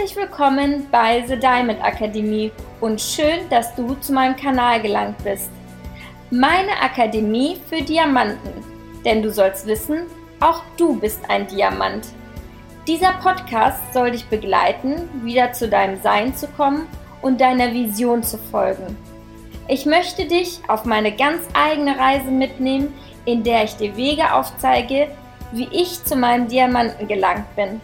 Herzlich willkommen bei The Diamond Akademie und schön, dass du zu meinem Kanal gelangt bist. Meine Akademie für Diamanten, denn du sollst wissen, auch du bist ein Diamant. Dieser Podcast soll dich begleiten, wieder zu deinem Sein zu kommen und deiner Vision zu folgen. Ich möchte dich auf meine ganz eigene Reise mitnehmen, in der ich dir Wege aufzeige, wie ich zu meinem Diamanten gelangt bin.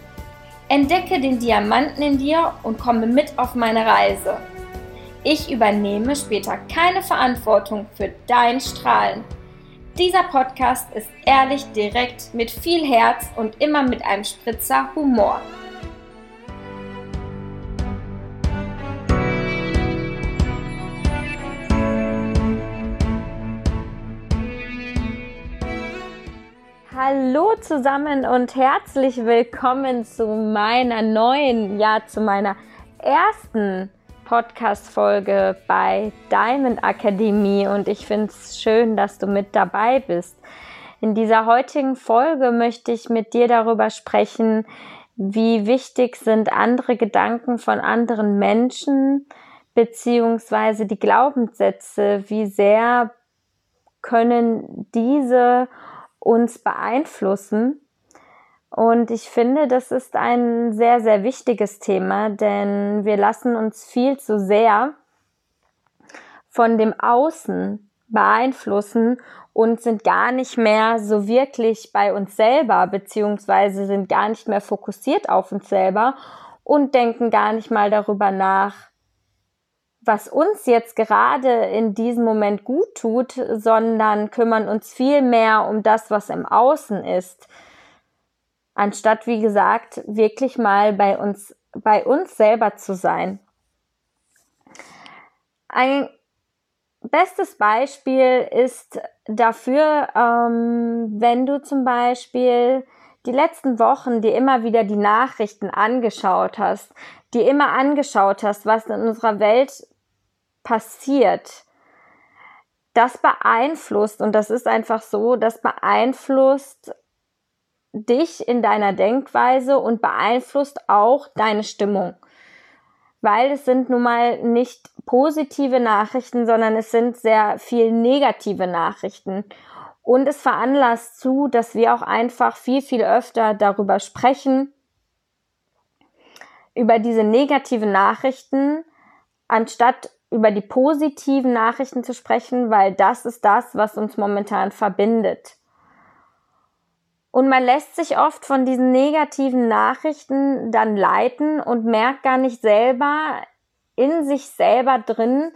Entdecke den Diamanten in dir und komme mit auf meine Reise. Ich übernehme später keine Verantwortung für dein Strahlen. Dieser Podcast ist ehrlich, direkt, mit viel Herz und immer mit einem Spritzer Humor. Hallo zusammen und herzlich willkommen zu meiner neuen, ja, zu meiner ersten Podcast-Folge bei Diamond Akademie und ich finde es schön, dass du mit dabei bist. In dieser heutigen Folge möchte ich mit dir darüber sprechen, wie wichtig sind andere Gedanken von anderen Menschen, beziehungsweise die Glaubenssätze, wie sehr können diese uns beeinflussen. Und ich finde, das ist ein sehr, sehr wichtiges Thema, denn wir lassen uns viel zu sehr von dem Außen beeinflussen und sind gar nicht mehr so wirklich bei uns selber, beziehungsweise sind gar nicht mehr fokussiert auf uns selber und denken gar nicht mal darüber nach, was uns jetzt gerade in diesem Moment gut tut, sondern kümmern uns viel mehr um das, was im Außen ist, anstatt, wie gesagt, wirklich mal bei uns, bei uns selber zu sein. Ein bestes Beispiel ist dafür, ähm, wenn du zum Beispiel die letzten Wochen dir immer wieder die Nachrichten angeschaut hast, dir immer angeschaut hast, was in unserer Welt passiert, das beeinflusst, und das ist einfach so, das beeinflusst dich in deiner Denkweise und beeinflusst auch deine Stimmung. Weil es sind nun mal nicht positive Nachrichten, sondern es sind sehr viel negative Nachrichten. Und es veranlasst zu, dass wir auch einfach viel, viel öfter darüber sprechen, über diese negativen Nachrichten, anstatt über die positiven Nachrichten zu sprechen, weil das ist das, was uns momentan verbindet. Und man lässt sich oft von diesen negativen Nachrichten dann leiten und merkt gar nicht selber in sich selber drin,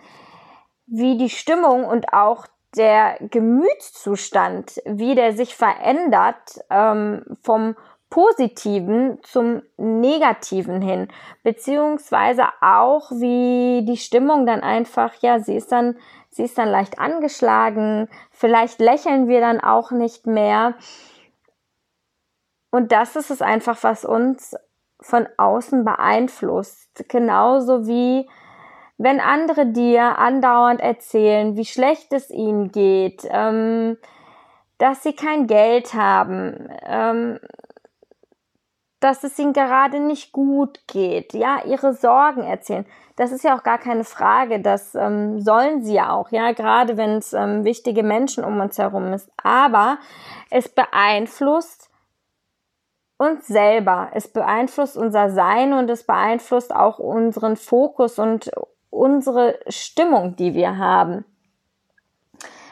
wie die Stimmung und auch der Gemütszustand, wie der sich verändert ähm, vom Positiven zum Negativen hin, beziehungsweise auch wie die Stimmung dann einfach, ja, sie ist dann, sie ist dann leicht angeschlagen, vielleicht lächeln wir dann auch nicht mehr. Und das ist es einfach, was uns von außen beeinflusst. Genauso wie wenn andere dir andauernd erzählen, wie schlecht es ihnen geht, ähm, dass sie kein Geld haben, ähm, dass es ihnen gerade nicht gut geht, ja, ihre Sorgen erzählen. Das ist ja auch gar keine Frage, das ähm, sollen sie ja auch, ja, gerade wenn es ähm, wichtige Menschen um uns herum ist. Aber es beeinflusst uns selber, es beeinflusst unser Sein und es beeinflusst auch unseren Fokus und unsere Stimmung, die wir haben.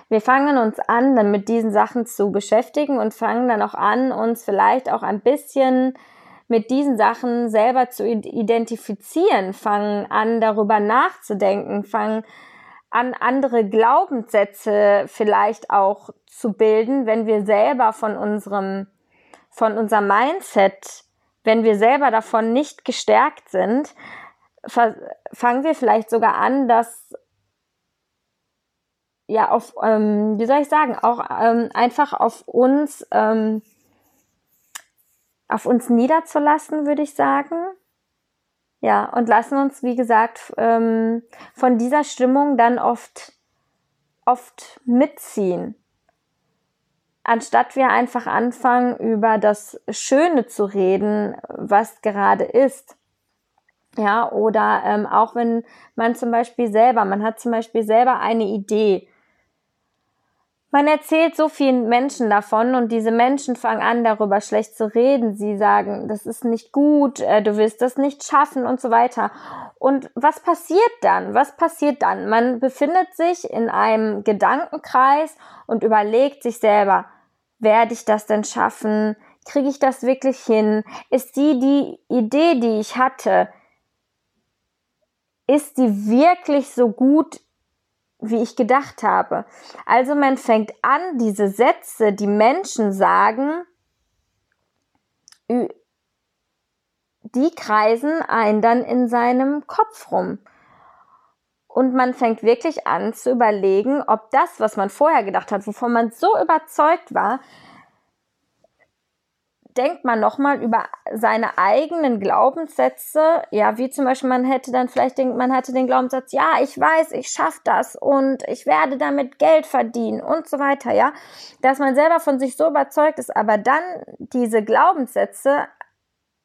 Wir fangen uns an, dann mit diesen Sachen zu beschäftigen und fangen dann auch an, uns vielleicht auch ein bisschen mit diesen Sachen selber zu identifizieren, fangen an, darüber nachzudenken, fangen an, andere Glaubenssätze vielleicht auch zu bilden, wenn wir selber von unserem, von unserem Mindset, wenn wir selber davon nicht gestärkt sind, fangen wir vielleicht sogar an, dass ja auf, ähm, wie soll ich sagen, auch ähm, einfach auf uns ähm, auf uns niederzulassen, würde ich sagen. Ja, und lassen uns, wie gesagt, ähm, von dieser Stimmung dann oft, oft mitziehen. Anstatt wir einfach anfangen, über das Schöne zu reden, was gerade ist. Ja, oder ähm, auch wenn man zum Beispiel selber, man hat zum Beispiel selber eine Idee. Man erzählt so vielen Menschen davon und diese Menschen fangen an, darüber schlecht zu reden. Sie sagen, das ist nicht gut, äh, du wirst das nicht schaffen und so weiter. Und was passiert dann? Was passiert dann? Man befindet sich in einem Gedankenkreis und überlegt sich selber, werde ich das denn schaffen? Kriege ich das wirklich hin? Ist die die Idee, die ich hatte, ist die wirklich so gut, wie ich gedacht habe? Also man fängt an, diese Sätze, die Menschen sagen, die kreisen einen dann in seinem Kopf rum. Und man fängt wirklich an zu überlegen, ob das, was man vorher gedacht hat, wovon man so überzeugt war, denkt man nochmal über seine eigenen Glaubenssätze, ja, wie zum Beispiel man hätte dann vielleicht den, man hatte den Glaubenssatz, ja, ich weiß, ich schaffe das und ich werde damit Geld verdienen und so weiter, ja, dass man selber von sich so überzeugt ist, aber dann diese Glaubenssätze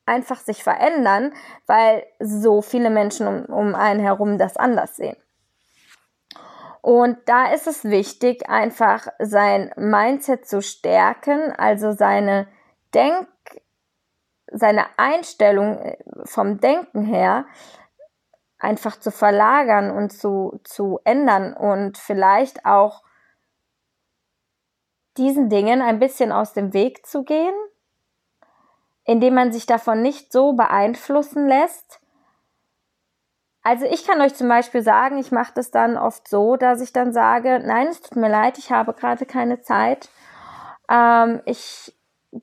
einfach sich verändern, weil so viele Menschen um, um einen herum das anders sehen. Und da ist es wichtig, einfach sein Mindset zu stärken, also seine Denk, seine Einstellung äh, vom Denken her einfach zu verlagern und zu, zu ändern und vielleicht auch diesen Dingen ein bisschen aus dem Weg zu gehen, indem man sich davon nicht so beeinflussen lässt. Also ich kann euch zum Beispiel sagen, ich mache das dann oft so, dass ich dann sage, nein, es tut mir leid, ich habe gerade keine Zeit. Ähm, ich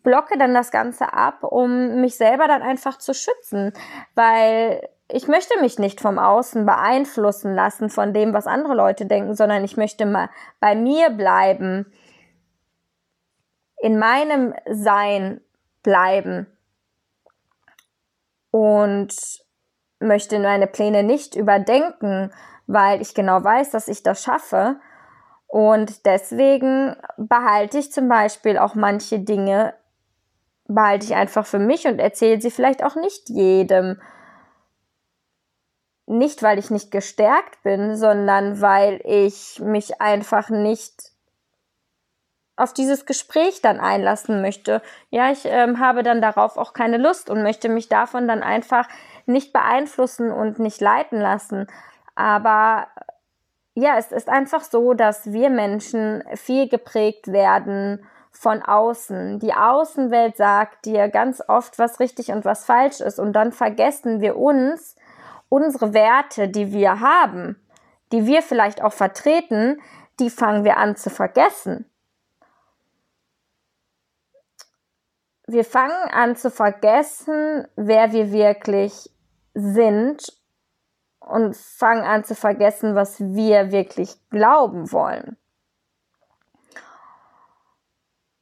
blocke dann das Ganze ab, um mich selber dann einfach zu schützen, weil ich möchte mich nicht vom Außen beeinflussen lassen von dem, was andere Leute denken, sondern ich möchte mal bei mir bleiben, in meinem Sein bleiben. Und möchte meine Pläne nicht überdenken, weil ich genau weiß, dass ich das schaffe. Und deswegen behalte ich zum Beispiel auch manche Dinge behalte ich einfach für mich und erzähle sie vielleicht auch nicht jedem. Nicht, weil ich nicht gestärkt bin, sondern weil ich mich einfach nicht auf dieses Gespräch dann einlassen möchte. Ja, ich ähm, habe dann darauf auch keine Lust und möchte mich davon dann einfach nicht beeinflussen und nicht leiten lassen. Aber ja, es ist einfach so, dass wir Menschen viel geprägt werden von außen. Die Außenwelt sagt dir ganz oft, was richtig und was falsch ist. Und dann vergessen wir uns, unsere Werte, die wir haben, die wir vielleicht auch vertreten, die fangen wir an zu vergessen. Wir fangen an zu vergessen, wer wir wirklich sind und fangen an zu vergessen, was wir wirklich glauben wollen.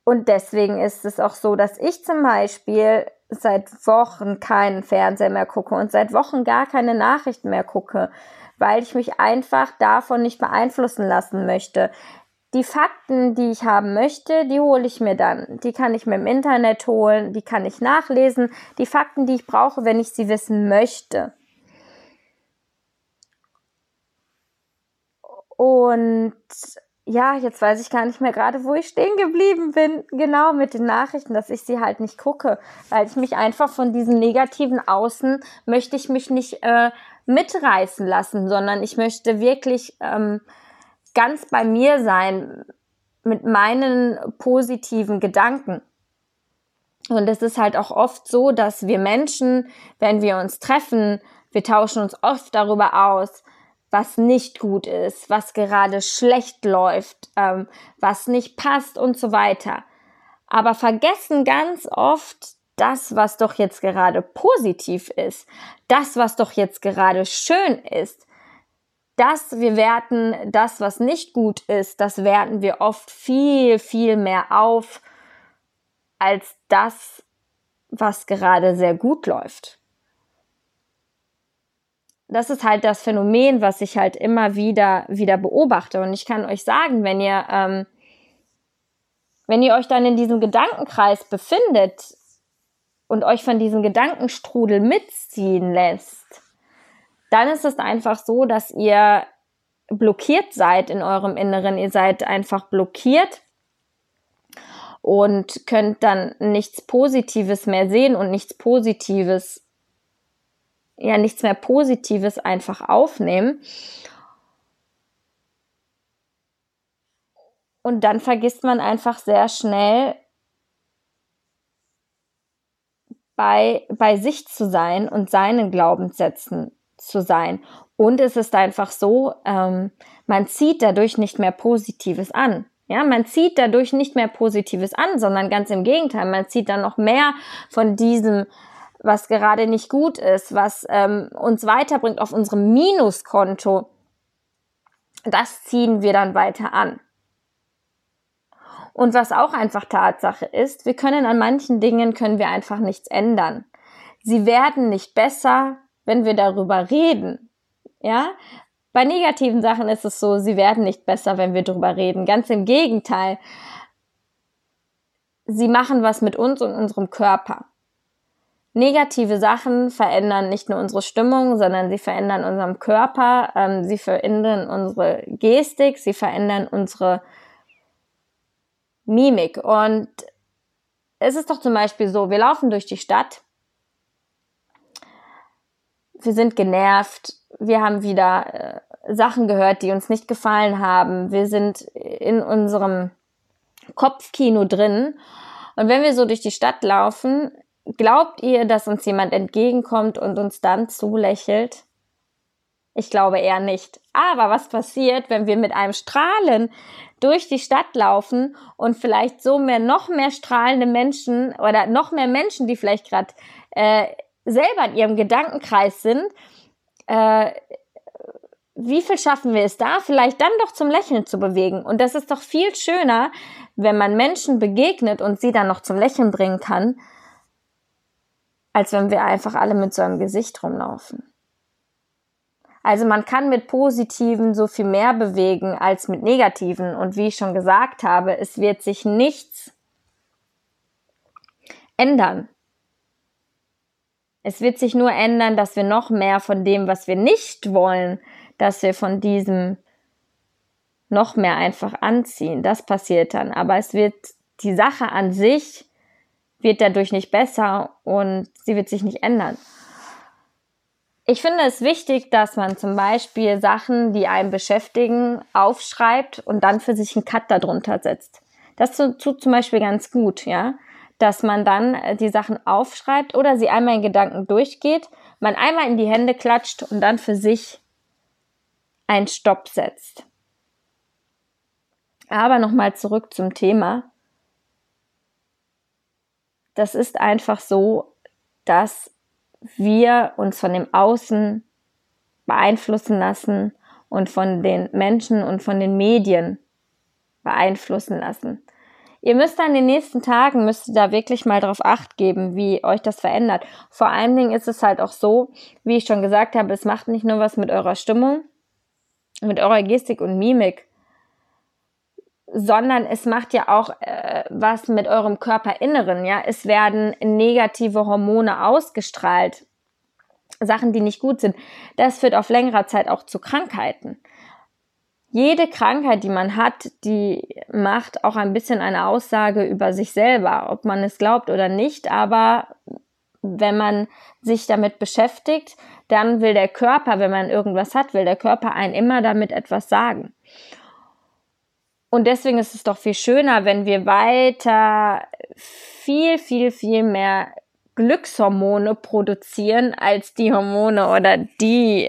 Und deswegen ist es auch so, dass ich zum Beispiel seit Wochen keinen Fernseher mehr gucke und seit Wochen gar keine Nachrichten mehr gucke, weil ich mich einfach davon nicht beeinflussen lassen möchte. Die Fakten, die ich haben möchte, die hole ich mir dann. Die kann ich mir im Internet holen, die kann ich nachlesen. Die Fakten, die ich brauche, wenn ich sie wissen möchte. Und ja, jetzt weiß ich gar nicht mehr gerade, wo ich stehen geblieben bin. Genau mit den Nachrichten, dass ich sie halt nicht gucke, weil ich mich einfach von diesem negativen Außen möchte ich mich nicht äh, mitreißen lassen, sondern ich möchte wirklich ähm, ganz bei mir sein mit meinen positiven Gedanken. Und es ist halt auch oft so, dass wir Menschen, wenn wir uns treffen, wir tauschen uns oft darüber aus, was nicht gut ist, was gerade schlecht läuft, ähm, was nicht passt und so weiter. Aber vergessen ganz oft das, was doch jetzt gerade positiv ist, das, was doch jetzt gerade schön ist. Das, wir werten das, was nicht gut ist, das werten wir oft viel, viel mehr auf als das, was gerade sehr gut läuft das ist halt das Phänomen, was ich halt immer wieder, wieder beobachte. Und ich kann euch sagen, wenn ihr, ähm, wenn ihr euch dann in diesem Gedankenkreis befindet und euch von diesem Gedankenstrudel mitziehen lässt, dann ist es einfach so, dass ihr blockiert seid in eurem Inneren. Ihr seid einfach blockiert und könnt dann nichts Positives mehr sehen und nichts Positives, ja, nichts mehr Positives einfach aufnehmen. Und dann vergisst man einfach sehr schnell, bei, bei sich zu sein und seinen Glaubenssätzen zu sein. Und es ist einfach so, ähm, man zieht dadurch nicht mehr Positives an. Ja, man zieht dadurch nicht mehr Positives an, sondern ganz im Gegenteil, man zieht dann noch mehr von diesem, was gerade nicht gut ist, was ähm, uns weiterbringt auf unserem Minuskonto. Das ziehen wir dann weiter an. Und was auch einfach Tatsache ist, wir können an manchen Dingen können wir einfach nichts ändern. Sie werden nicht besser, wenn wir darüber reden. Ja? Bei negativen Sachen ist es so, sie werden nicht besser, wenn wir drüber reden. Ganz im Gegenteil. Sie machen was mit uns und unserem Körper. Negative Sachen verändern nicht nur unsere Stimmung, sondern sie verändern unseren Körper, ähm, sie verändern unsere Gestik, sie verändern unsere Mimik. Und es ist doch zum Beispiel so, wir laufen durch die Stadt, wir sind genervt, wir haben wieder äh, Sachen gehört, die uns nicht gefallen haben. Wir sind in unserem Kopfkino drin. Und wenn wir so durch die Stadt laufen, glaubt ihr, dass uns jemand entgegenkommt und uns dann zulächelt? Ich glaube eher nicht. Aber was passiert, wenn wir mit einem Strahlen durch die Stadt laufen und vielleicht so mehr, noch mehr strahlende Menschen oder noch mehr Menschen, die vielleicht gerade äh, selber in ihrem Gedankenkreis sind, äh, wie viel schaffen wir es da, vielleicht dann doch zum Lächeln zu bewegen? Und das ist doch viel schöner, wenn man Menschen begegnet und sie dann noch zum Lächeln bringen kann, als wenn wir einfach alle mit so einem Gesicht rumlaufen. Also man kann mit positiven so viel mehr bewegen als mit negativen. Und wie ich schon gesagt habe, es wird sich nichts ändern. Es wird sich nur ändern, dass wir noch mehr von dem, was wir nicht wollen, dass wir von diesem noch mehr einfach anziehen. Das passiert dann. Aber es wird, die Sache an sich wird dadurch nicht besser und sie wird sich nicht ändern. Ich finde es wichtig, dass man zum Beispiel Sachen, die einen beschäftigen, aufschreibt und dann für sich einen Cut darunter setzt. Das tut zum Beispiel ganz gut, ja dass man dann äh, die Sachen aufschreibt oder sie einmal in Gedanken durchgeht, man einmal in die Hände klatscht und dann für sich einen Stopp setzt. Aber nochmal zurück zum Thema. Das ist einfach so, dass wir uns von dem Außen beeinflussen lassen und von den Menschen und von den Medien beeinflussen lassen. Ihr müsst dann in den nächsten Tagen, müsst ihr da wirklich mal drauf acht geben, wie euch das verändert. Vor allen Dingen ist es halt auch so, wie ich schon gesagt habe, es macht nicht nur was mit eurer Stimmung, mit eurer Gestik und Mimik, sondern es macht ja auch äh, was mit eurem Körperinneren, ja. Es werden negative Hormone ausgestrahlt. Sachen, die nicht gut sind. Das führt auf längerer Zeit auch zu Krankheiten jede Krankheit, die man hat, die macht auch ein bisschen eine Aussage über sich selber, ob man es glaubt oder nicht. Aber wenn man sich damit beschäftigt, dann will der Körper, wenn man irgendwas hat, will der Körper einen immer damit etwas sagen. Und deswegen ist es doch viel schöner, wenn wir weiter viel, viel, viel mehr Glückshormone produzieren als die Hormone oder die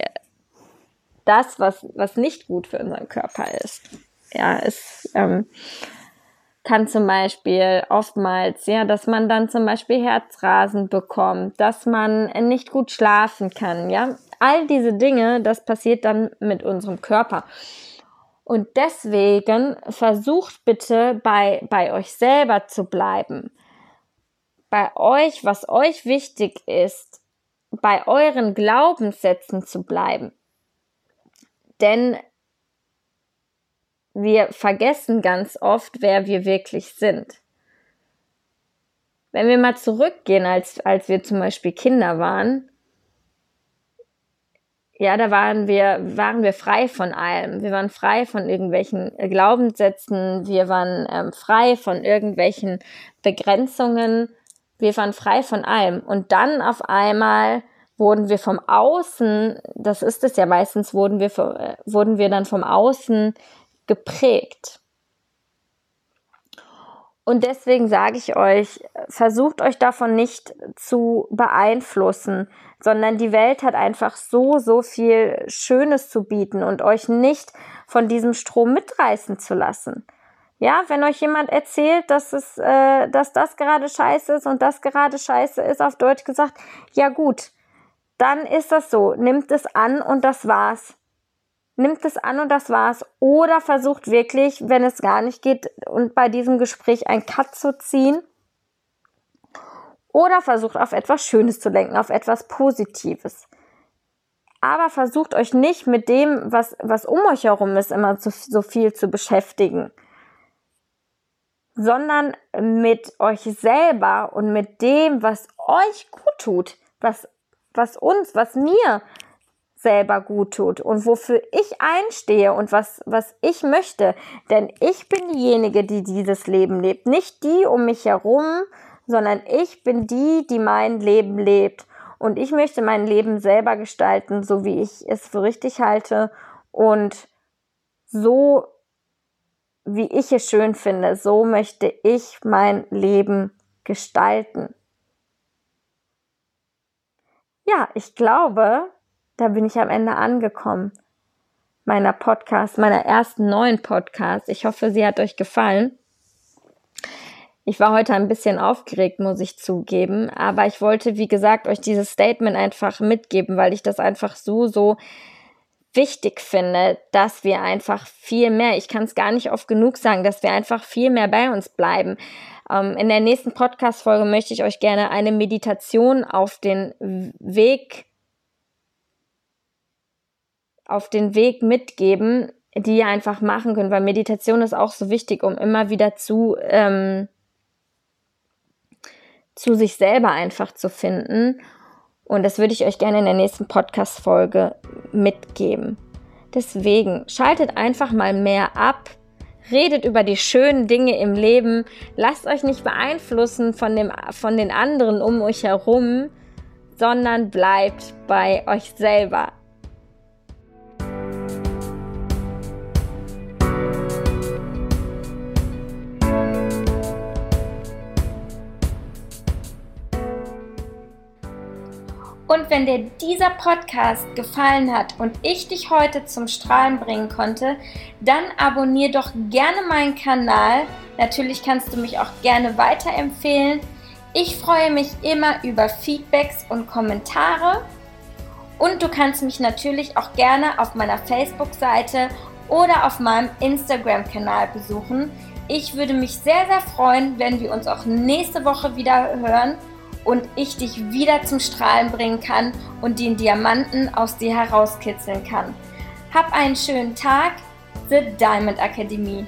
das, was, was nicht gut für unseren Körper ist. Ja, es ähm, kann zum Beispiel oftmals, ja, dass man dann zum Beispiel Herzrasen bekommt, dass man nicht gut schlafen kann, ja. All diese Dinge, das passiert dann mit unserem Körper. Und deswegen versucht bitte bei, bei euch selber zu bleiben. Bei euch, was euch wichtig ist, bei euren Glaubenssätzen zu bleiben. Denn wir vergessen ganz oft, wer wir wirklich sind. Wenn wir mal zurückgehen, als, als wir zum Beispiel Kinder waren, ja, da waren wir, waren wir frei von allem. Wir waren frei von irgendwelchen Glaubenssätzen. Wir waren ähm, frei von irgendwelchen Begrenzungen. Wir waren frei von allem. Und dann auf einmal wurden wir vom Außen, das ist es ja meistens, wurden wir, äh, wurden wir dann vom Außen geprägt. Und deswegen sage ich euch, versucht euch davon nicht zu beeinflussen, sondern die Welt hat einfach so, so viel Schönes zu bieten und euch nicht von diesem Strom mitreißen zu lassen. Ja, wenn euch jemand erzählt, dass es, äh, dass das gerade scheiße ist und das gerade scheiße ist, auf Deutsch gesagt, ja gut, dann ist das so. Nimmt es an und das war's nimmt es an und das war's. Oder versucht wirklich, wenn es gar nicht geht, und bei diesem Gespräch ein Cut zu ziehen. Oder versucht auf etwas Schönes zu lenken, auf etwas Positives. Aber versucht euch nicht mit dem, was, was um euch herum ist, immer zu, so viel zu beschäftigen, sondern mit euch selber und mit dem, was euch gut tut, was, was uns, was mir selber gut tut und wofür ich einstehe und was, was ich möchte. Denn ich bin diejenige, die dieses Leben lebt. Nicht die um mich herum, sondern ich bin die, die mein Leben lebt. Und ich möchte mein Leben selber gestalten, so wie ich es für richtig halte und so, wie ich es schön finde. So möchte ich mein Leben gestalten. Ja, ich glaube, da bin ich am Ende angekommen. Meiner Podcast, meiner ersten neuen Podcast. Ich hoffe, sie hat euch gefallen. Ich war heute ein bisschen aufgeregt, muss ich zugeben, aber ich wollte, wie gesagt, euch dieses Statement einfach mitgeben, weil ich das einfach so, so wichtig finde, dass wir einfach viel mehr, ich kann es gar nicht oft genug sagen, dass wir einfach viel mehr bei uns bleiben. Ähm, in der nächsten Podcast-Folge möchte ich euch gerne eine Meditation auf den Weg auf den Weg mitgeben, die ihr einfach machen könnt, weil Meditation ist auch so wichtig, um immer wieder zu, ähm, zu sich selber einfach zu finden. Und das würde ich euch gerne in der nächsten Podcast-Folge mitgeben. Deswegen schaltet einfach mal mehr ab, redet über die schönen Dinge im Leben, lasst euch nicht beeinflussen von, dem, von den anderen um euch herum, sondern bleibt bei euch selber. Wenn dir dieser Podcast gefallen hat und ich dich heute zum Strahlen bringen konnte, dann abonniere doch gerne meinen Kanal. Natürlich kannst du mich auch gerne weiterempfehlen. Ich freue mich immer über Feedbacks und Kommentare. Und du kannst mich natürlich auch gerne auf meiner Facebook-Seite oder auf meinem Instagram-Kanal besuchen. Ich würde mich sehr, sehr freuen, wenn wir uns auch nächste Woche wieder hören und ich dich wieder zum Strahlen bringen kann und den Diamanten aus dir herauskitzeln kann. Hab einen schönen Tag, The Diamond Academy.